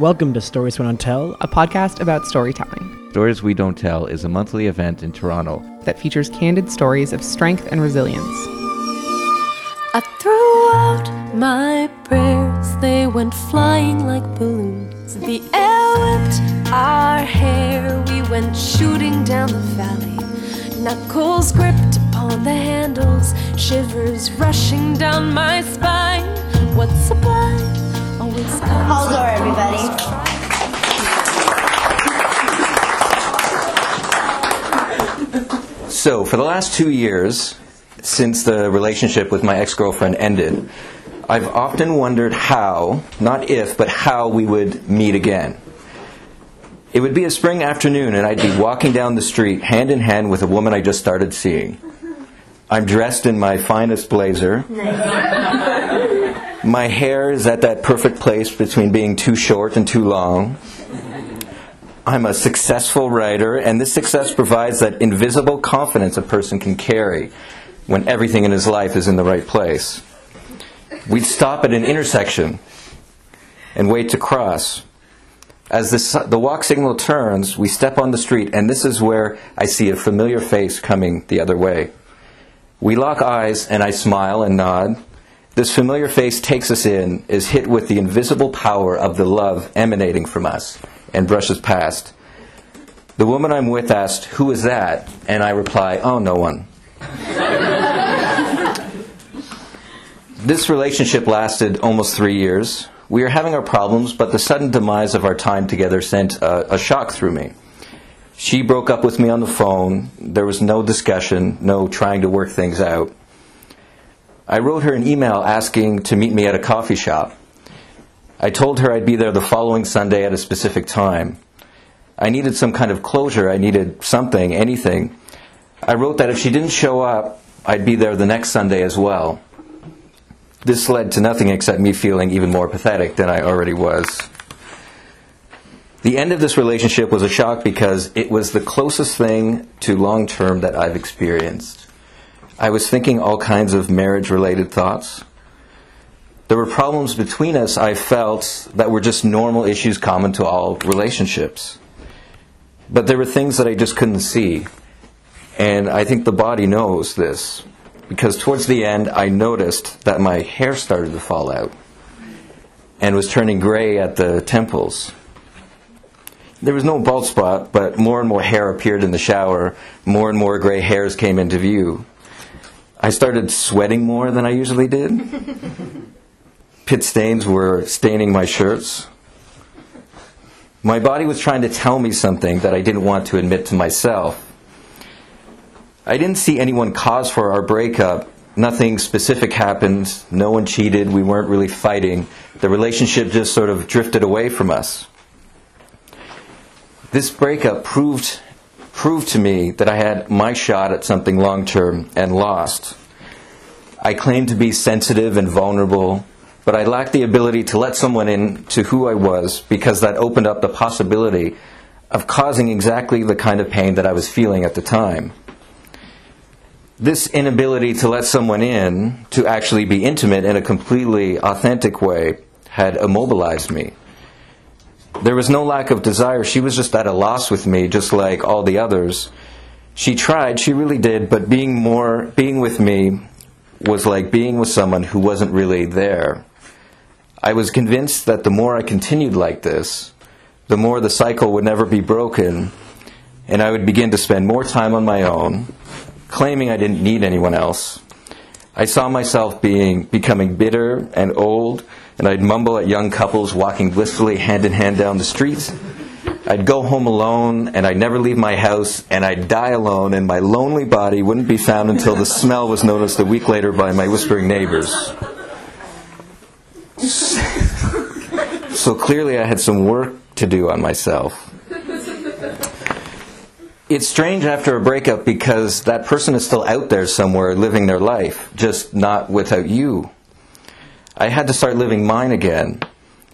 Welcome to Stories We Don't Tell, a podcast about storytelling. Stories We Don't Tell is a monthly event in Toronto that features candid stories of strength and resilience. I threw out my prayers, they went flying like balloons. The air whipped our hair, we went shooting down the valley. Knuckles gripped upon the handles, shivers rushing down my spine. What's sublime? Hall door, everybody. So, for the last two years, since the relationship with my ex girlfriend ended, I've often wondered how, not if, but how we would meet again. It would be a spring afternoon, and I'd be walking down the street hand in hand with a woman I just started seeing. I'm dressed in my finest blazer. My hair is at that perfect place between being too short and too long. I'm a successful writer, and this success provides that invisible confidence a person can carry when everything in his life is in the right place. We'd stop at an intersection and wait to cross. As the, the walk signal turns, we step on the street, and this is where I see a familiar face coming the other way. We lock eyes, and I smile and nod. This familiar face takes us in, is hit with the invisible power of the love emanating from us, and brushes past. The woman I'm with asked, Who is that? And I reply, Oh, no one. this relationship lasted almost three years. We were having our problems, but the sudden demise of our time together sent a, a shock through me. She broke up with me on the phone. There was no discussion, no trying to work things out. I wrote her an email asking to meet me at a coffee shop. I told her I'd be there the following Sunday at a specific time. I needed some kind of closure. I needed something, anything. I wrote that if she didn't show up, I'd be there the next Sunday as well. This led to nothing except me feeling even more pathetic than I already was. The end of this relationship was a shock because it was the closest thing to long term that I've experienced. I was thinking all kinds of marriage related thoughts. There were problems between us I felt that were just normal issues common to all relationships. But there were things that I just couldn't see. And I think the body knows this because towards the end I noticed that my hair started to fall out and was turning gray at the temples. There was no bald spot, but more and more hair appeared in the shower. More and more gray hairs came into view. I started sweating more than I usually did. Pit stains were staining my shirts. My body was trying to tell me something that I didn't want to admit to myself. I didn't see anyone cause for our breakup. Nothing specific happened. No one cheated. We weren't really fighting. The relationship just sort of drifted away from us. This breakup proved proved to me that I had my shot at something long term and lost. I claimed to be sensitive and vulnerable, but I lacked the ability to let someone in to who I was because that opened up the possibility of causing exactly the kind of pain that I was feeling at the time. This inability to let someone in to actually be intimate in a completely authentic way had immobilized me. There was no lack of desire. She was just at a loss with me, just like all the others. She tried, she really did, but being more being with me was like being with someone who wasn't really there. I was convinced that the more I continued like this, the more the cycle would never be broken, and I would begin to spend more time on my own, claiming I didn't need anyone else. I saw myself being becoming bitter and old and I'd mumble at young couples walking blissfully hand in hand down the streets. I'd go home alone and I'd never leave my house and I'd die alone and my lonely body wouldn't be found until the smell was noticed a week later by my whispering neighbors. So clearly I had some work to do on myself. It's strange after a breakup because that person is still out there somewhere living their life, just not without you. I had to start living mine again.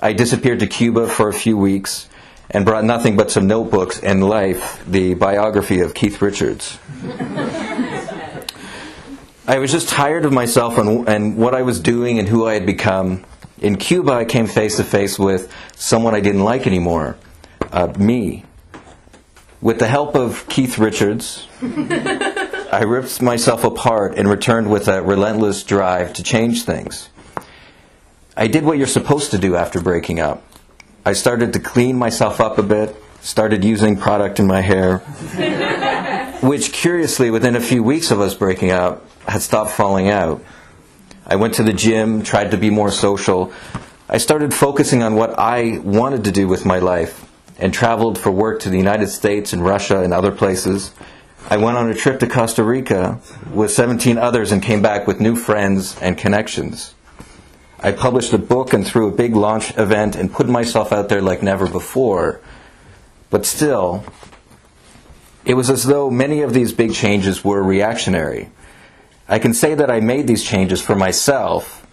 I disappeared to Cuba for a few weeks and brought nothing but some notebooks and Life, the biography of Keith Richards. I was just tired of myself and, and what I was doing and who I had become. In Cuba, I came face to face with someone I didn't like anymore uh, me. With the help of Keith Richards, I ripped myself apart and returned with a relentless drive to change things. I did what you're supposed to do after breaking up. I started to clean myself up a bit, started using product in my hair, which curiously, within a few weeks of us breaking up, had stopped falling out. I went to the gym, tried to be more social. I started focusing on what I wanted to do with my life and traveled for work to the United States and Russia and other places. I went on a trip to Costa Rica with 17 others and came back with new friends and connections. I published a book and threw a big launch event and put myself out there like never before. But still, it was as though many of these big changes were reactionary. I can say that I made these changes for myself,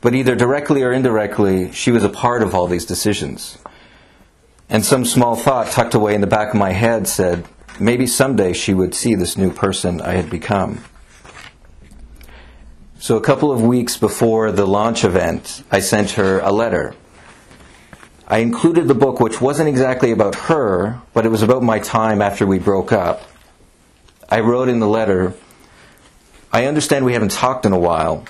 but either directly or indirectly, she was a part of all these decisions. And some small thought tucked away in the back of my head said, maybe someday she would see this new person I had become. So, a couple of weeks before the launch event, I sent her a letter. I included the book, which wasn't exactly about her, but it was about my time after we broke up. I wrote in the letter, I understand we haven't talked in a while,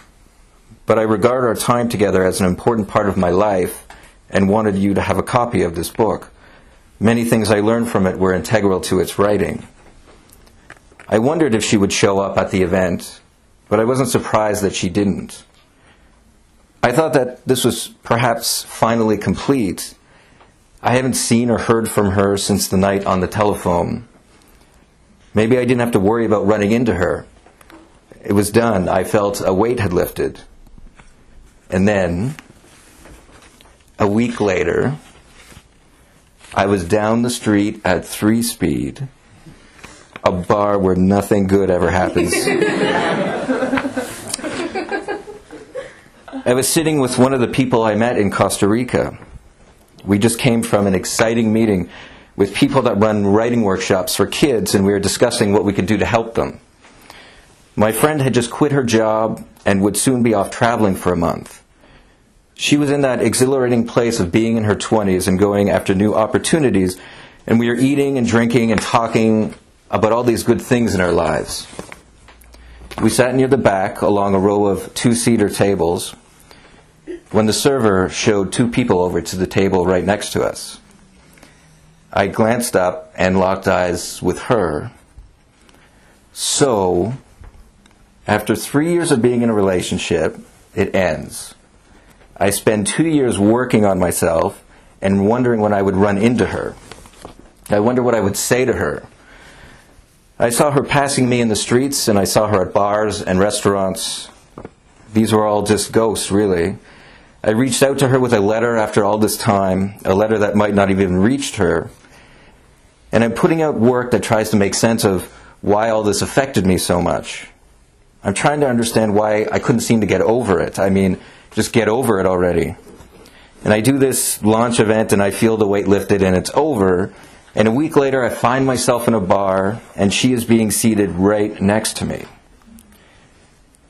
but I regard our time together as an important part of my life and wanted you to have a copy of this book. Many things I learned from it were integral to its writing. I wondered if she would show up at the event, but I wasn't surprised that she didn't. I thought that this was perhaps finally complete. I haven't seen or heard from her since the night on the telephone. Maybe I didn't have to worry about running into her. It was done. I felt a weight had lifted. And then, a week later, I was down the street at three speed, a bar where nothing good ever happens. I was sitting with one of the people I met in Costa Rica. We just came from an exciting meeting with people that run writing workshops for kids, and we were discussing what we could do to help them. My friend had just quit her job and would soon be off traveling for a month. She was in that exhilarating place of being in her 20s and going after new opportunities, and we were eating and drinking and talking about all these good things in our lives. We sat near the back along a row of two seater tables when the server showed two people over to the table right next to us. I glanced up and locked eyes with her. So, after three years of being in a relationship, it ends. I spend two years working on myself and wondering when I would run into her. I wonder what I would say to her. I saw her passing me in the streets, and I saw her at bars and restaurants. These were all just ghosts, really. I reached out to her with a letter after all this time, a letter that might not even reached her. And I'm putting out work that tries to make sense of why all this affected me so much. I'm trying to understand why I couldn't seem to get over it. I mean, just get over it already. And I do this launch event and I feel the weight lifted and it's over. And a week later, I find myself in a bar and she is being seated right next to me.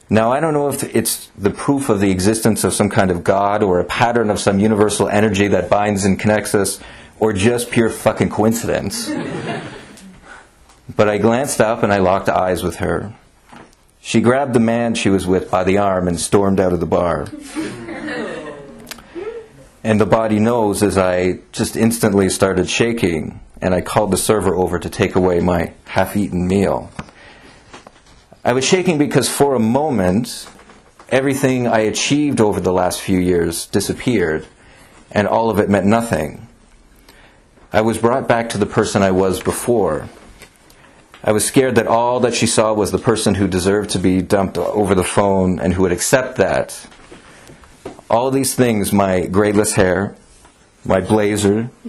Now, I don't know if it's the proof of the existence of some kind of God or a pattern of some universal energy that binds and connects us or just pure fucking coincidence. but I glanced up and I locked eyes with her. She grabbed the man she was with by the arm and stormed out of the bar. and the body knows as I just instantly started shaking, and I called the server over to take away my half eaten meal. I was shaking because for a moment, everything I achieved over the last few years disappeared, and all of it meant nothing. I was brought back to the person I was before I was scared that all that she saw was the person who deserved to be dumped over the phone and who would accept that. All these things my grayless hair, my blazer,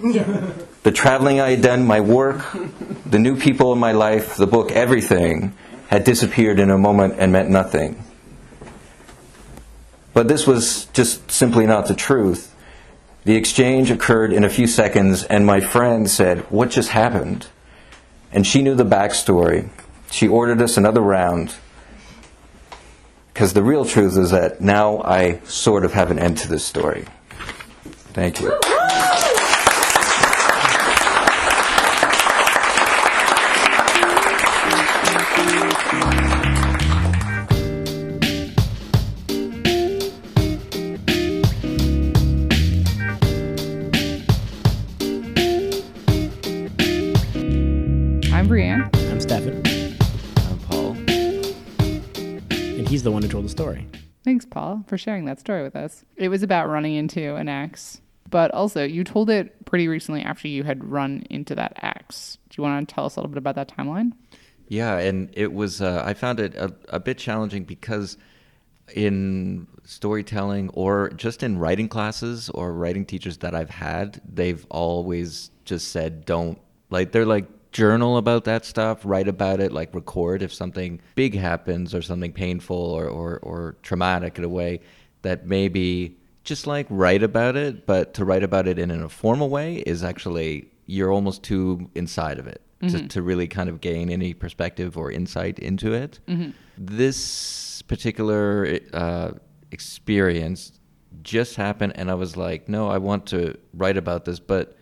the traveling I had done, my work, the new people in my life, the book, everything had disappeared in a moment and meant nothing. But this was just simply not the truth. The exchange occurred in a few seconds, and my friend said, What just happened? And she knew the backstory. She ordered us another round. Because the real truth is that now I sort of have an end to this story. Thank you. Story. Thanks, Paul, for sharing that story with us. It was about running into an ex, but also you told it pretty recently after you had run into that ex. Do you want to tell us a little bit about that timeline? Yeah, and it was, uh, I found it a, a bit challenging because in storytelling or just in writing classes or writing teachers that I've had, they've always just said, don't, like, they're like, journal about that stuff, write about it, like record if something big happens or something painful or, or, or traumatic in a way that maybe just like write about it, but to write about it in a formal way is actually, you're almost too inside of it to, to really kind of gain any perspective or insight into it. This particular uh, experience just happened, and I was like, no, I want to write about this, but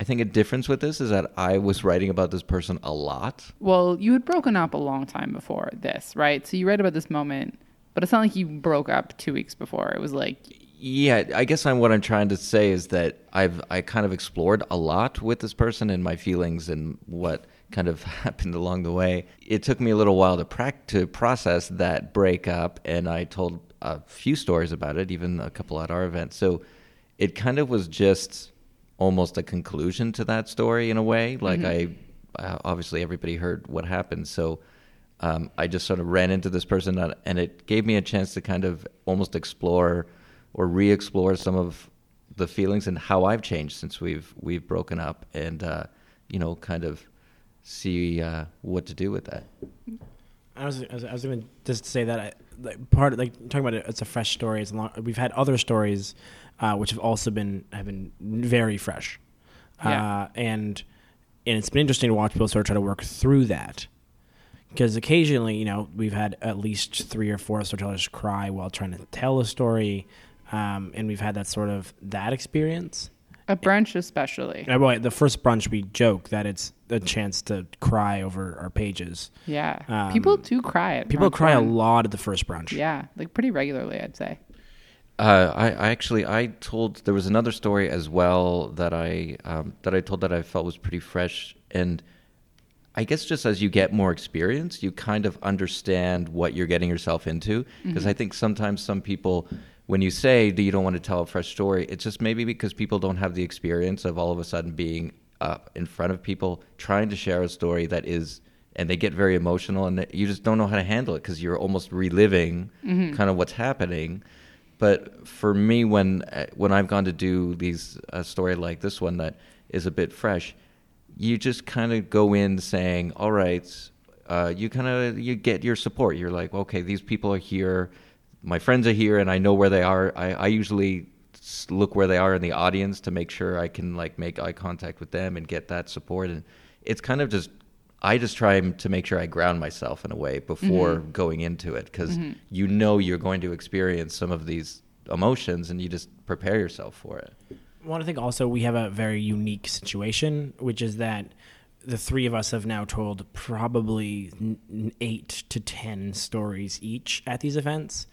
I think a difference with this is that I was writing about this person a lot. Well, you had broken up a long time before this, right? So you write about this moment, but it's not like you broke up two weeks before. It was like, Yeah, I guess I'm what I'm trying to say is that I've I kind of explored a lot with this person and my feelings and what kind of happened along the way. It took me a little while to prac- to process that breakup, and I told a few stories about it, even a couple at our event. So it kind of was just almost a conclusion to that story in a way. Like I uh, obviously everybody heard what happened, so um, I just sort of ran into this person, and- and it gave me a chance to kind of almost explore or re-explore some of the feelings and how I've changed since we've we've broken up, and uh, you know, kind of see uh, what to do with that. I was, I was, I was going to just say that I, like, part like talking about it, it's a fresh story. It's a long, we've had other stories uh, which have also been have been very fresh, Yeah. uh, and and it's been interesting to watch people sort of try to work through that because occasionally, you know, we've had at least three or four storytellers cry while trying to tell a story, um, and we've had that sort of that experience. a brunch, especially. Uh, well, the first brunch we joke that it's a chance to cry over our pages. Yeah. Um, People do cry at People brunch cry a lot at the first brunch. Yeah, like pretty regularly, I'd say. Uh, I, I actually I told there was another story as well that I um, that I told that I felt was pretty fresh, and I guess just as you get more experience, you kind of understand what you're getting yourself into. Because I think sometimes some people, when you say that you don't want to tell a fresh story, it's just maybe because people don't have the experience of all of a sudden being up in front of people trying to share a story that is and they get very emotional and you just don't know how to handle it because you're almost reliving kind of what's happening. But for me when uh, when I've gone to do these a story like this one that is a bit fresh you just kind of go in saying all right uh, you kind of you get your support. You're like okay these people are here. My friends are here and I know where they are. I, I usually look where they are in the audience to make sure I can like make eye contact with them and get that support and it's kind of just I just try to make sure I ground myself in a way before mm-hmm. going into it because mm-hmm. you know you're going to experience some of these emotions and you just prepare yourself for it. Well, I think also we have a very unique situation, which is that the three of us have now told probably n- n- eight to ten stories each at these events.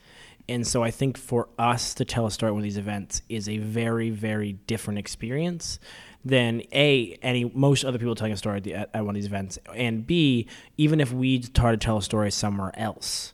And so I think for us to tell a story at one of these events is a very, very different experience than a any most other people telling a story at, the, at, one of these events, and b even if we try to tell a story somewhere else.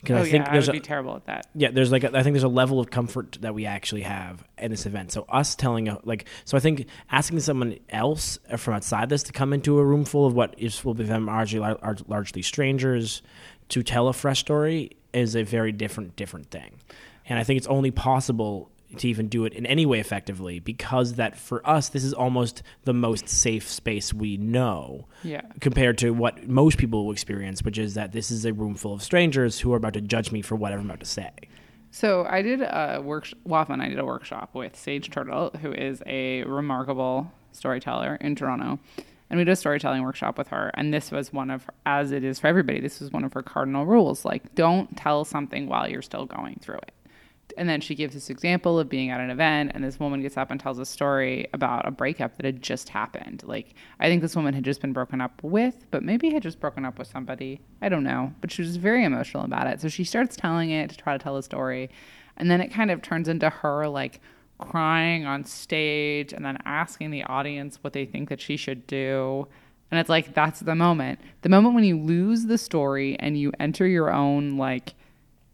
Because Oh, I think yeah, I there's would a, be terrible at that. yeah, there's like a, I think there's a level of comfort that we actually have in this event. So us telling a like so I think asking someone else from outside this to come into a room full of what is will be them largely lar- largely strangers to tell a fresh story is a very different different thing. And I think it's only possible to even do it in any way effectively because that for us this is almost the most safe space we know Yeah. compared to what most people will experience, which is that this is a room full of strangers who are about to judge me for whatever I'm about to say. So I did a workshop. Wafa and I did a workshop with Sage Tyrtle, who is a remarkable storyteller in Toronto, And we did a storytelling workshop with her. And this was one of, as it is for everybody, this was one of her cardinal rules. Like, don't tell something while you're still going through it. And then she gives this example of being at an event, and this woman gets up and tells a story about a breakup that had just happened. Like, I think this woman had just been broken up with, but maybe had just broken up with somebody. I don't know. But she was very emotional about it. So she starts telling it to try to tell a story. And then it kind of turns into her, like, crying on stage and then asking the audience what they think that she should do. And it's like, that's the moment. The moment when you lose the story and you enter your own, like,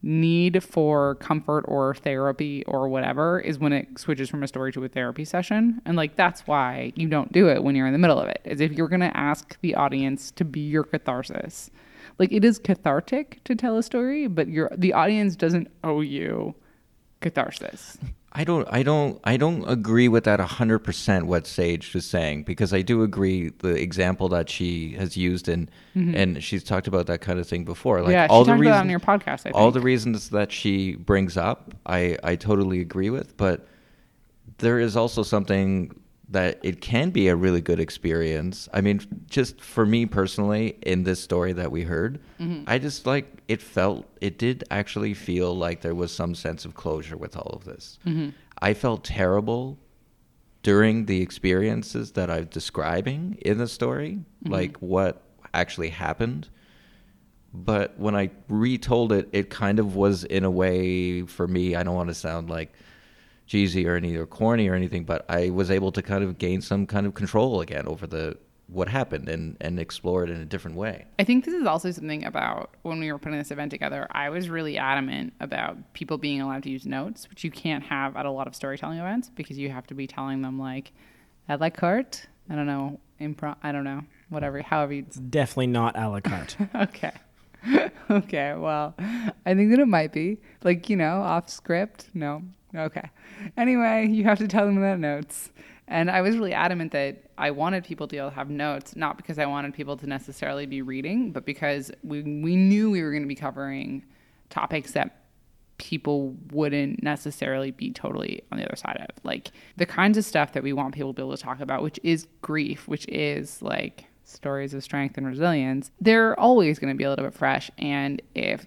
need for comfort or therapy or whatever is when it switches from a story to a therapy session. And like that's why you don't do it when you're in the middle of it. Is if you're going to ask the audience to be your catharsis. Like it is cathartic to tell a story, but your the audience doesn't owe you catharsis. I don't, I don't, I don't agree with that hundred percent. What Sage was saying, because I do agree the example that she has used and and she's talked about that kind of thing before. Like Mm-hmm. yeah, all she the talked about reasons, on your podcast. I think. all the reasons that she brings up, I I totally agree with. But there is also something that it can be a really good experience. I mean, just for me personally, in this story that we heard, Mm-hmm. I just like it felt it did actually feel like there was some sense of closure with all of this. Mm-hmm. I felt terrible during the experiences that I'm describing in the story, Mm-hmm. like what actually happened. But when I retold it, it kind of was in a way for me. I don't want to sound like cheesy or any or corny or anything, but I was able to kind of gain some kind of control again over the what happened and and explore it in a different way. I think this is also something about when we were putting this event together. I was really adamant about people being allowed to use notes, which you can't have at a lot of storytelling events because you have to be telling them like, "I like cart." I don't know, improv. I don't know, whatever. However, you, Definitely not a la carte. okay, okay. Well, I think that it might be like you know off script. No, okay. Anyway, you have to tell them that notes. And I was really adamant that I wanted people to be able to have notes, not because I wanted people to necessarily be reading, but because we we knew we were going to be covering topics that people wouldn't necessarily be totally on the other side of. Like the kinds of stuff that we want people to be able to talk about, which is grief, which is like stories of strength and resilience, they're always going to be a little bit fresh. And if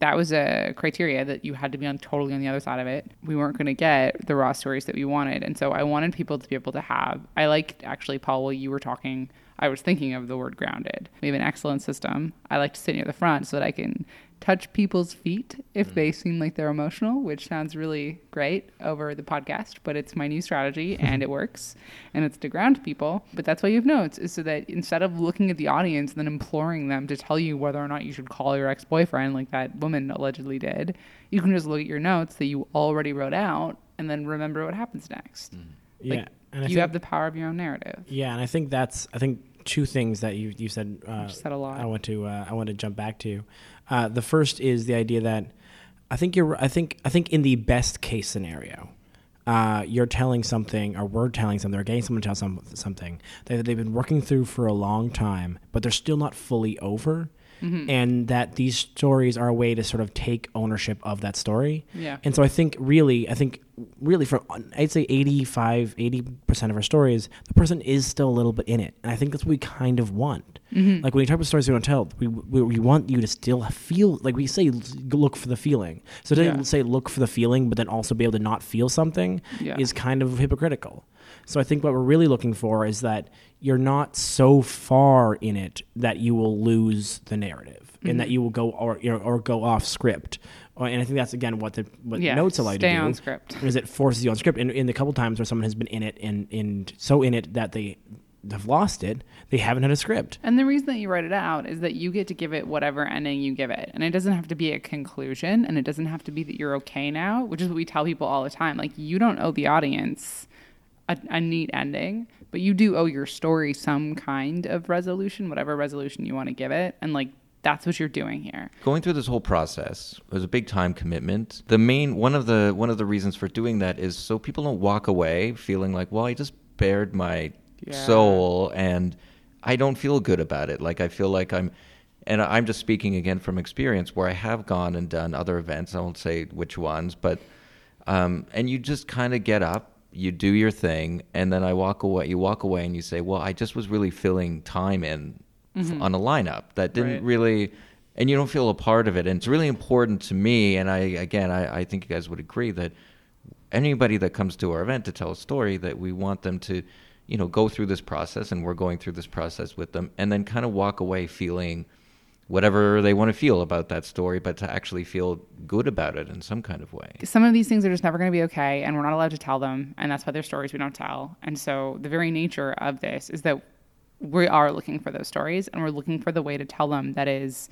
that was a criteria that you had to be on totally on the other side of it, we weren't going to get the raw stories that we wanted. And so I wanted people to be able to have, I liked actually, Paul, while you were talking, I was thinking of the word grounded. We have an excellent system. I like to sit near the front so that I can touch people's feet if mm. they seem like they're emotional, which sounds really great over the podcast, but it's my new strategy and it works. And it's to ground people. But that's why you have notes, is so that instead of looking at the audience and then imploring them to tell you whether or not you should call your ex boyfriend, like that woman allegedly did, you can just look at your notes that you already wrote out and then remember what happens next. Mm. yeah, Like, and you think, have the power of your own narrative. yeah, and I think that's I think two things that you you said. Uh, said a lot. I want to uh, I want to jump back to. Uh, the first is the idea that I think you're I think I think in the best case scenario. Uh, you're telling something, or we're telling something, or getting someone to tell some, something that they've been working through for a long time, but they're still not fully over. Mm-hmm. And that these stories are a way to sort of take ownership of that story. Yeah. And so I think really, I think really for I'd say 85, 80% of our stories, the person is still a little bit in it. And I think that's what we kind of want. Mm-hmm. Like when you talk about stories we don't tell, we, we, we want you to still feel, like we say, look for the feeling. So to Yeah. say look for the feeling, but then also be able to not feel something Yeah. is kind of hypocritical. So I think what we're really looking for is that you're not so far in it that you will lose the narrative and Mm-hmm. that you will go or you know, or go off script. Or, and I think that's again what the what Yeah, notes allow you to do on script. is it forces you on script. And in the couple times where someone has been in it and, and so in it that they have lost it, they haven't had a script. And the reason that you write it out is that you get to give it whatever ending you give it. And it doesn't have to be a conclusion and it doesn't have to be that you're okay now, which is what we tell people all the time. Like, you don't owe the audience a, a neat ending, but you do owe your story some kind of resolution, whatever resolution you want to give it. And like, that's what you're doing here. Going through this whole process was a big time commitment. The main one of the one of the reasons for doing that is so people don't walk away feeling like, well, I just bared my Yeah. soul and I don't feel good about it. Like I feel like I'm and I'm just speaking again from experience where I have gone and done other events. I won't say which ones, but um, and you just kind of get up you do your thing, and then I walk away. You walk away and you say, "Well, I just was really filling time in f- on a lineup that didn't Right. really." And you don't feel a part of it, and it's really important to me. And I, again, I, I think you guys would agree that anybody that comes to our event to tell a story, that we want them to, you know, go through this process, and we're going through this process with them, and then kind of walk away feeling whatever they want to feel about that story, but to actually feel good about it in some kind of way. some of these things are just never going to be okay and we're not allowed to tell them and that's why they're stories we don't tell and so the very nature of this is that we are looking for those stories and we're looking for the way to tell them that is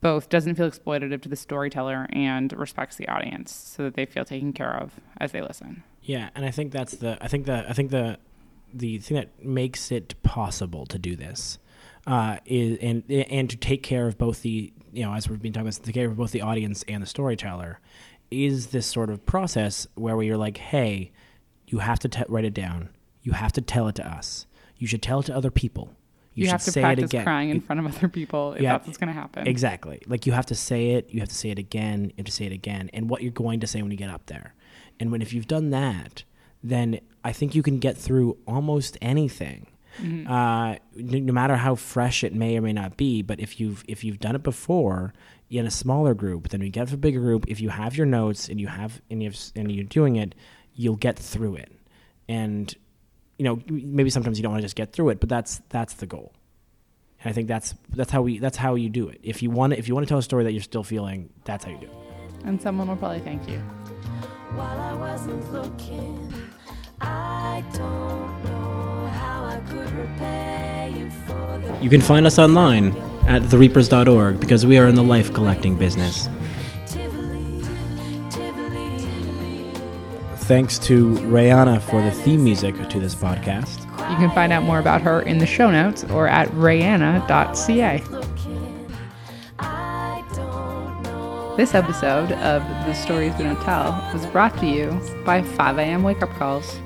both doesn't feel exploitative to the storyteller and respects the audience so that they feel taken care of as they listen. Yeah, and I think that's the I think the I think the the thing that makes it possible to do this uh, is and and to take care of both the you know as we've been talking about take care of both the audience and the storyteller is this sort of process where are like, hey, you have to t- write it down, you have to tell it to us, you should tell it to other people, you, should have to say it practice again. crying in front of other people if Yeah. that's what's going to happen Exactly. Like you have to say it, you have to say it again, you have to say it again, and what you're going to say when you get up there. And when if you've done that, then I think you can get through almost anything. Uh, no matter how fresh it may or may not be, but if you've if you've done it before in a smaller group, then you get to a bigger group, if you have your notes and you have and you have, and you're doing it, you'll get through it. And you know, maybe sometimes you don't want to just get through it, but that's that's the goal. And I think that's that's how we that's how you do it. If you want to, if you want to tell a story that you're still feeling, that's how you do it. and someone will probably thank you while I wasn't looking. I don't know how I could repay you for the You can find us online at thereapers.org because we are in the life collecting business. Thanks to Rayana for the theme music to this podcast. you can find out more about her in the show notes or at know. This episode of The Stories We Don't Tell was brought to you by 5 a.m. wake up calls.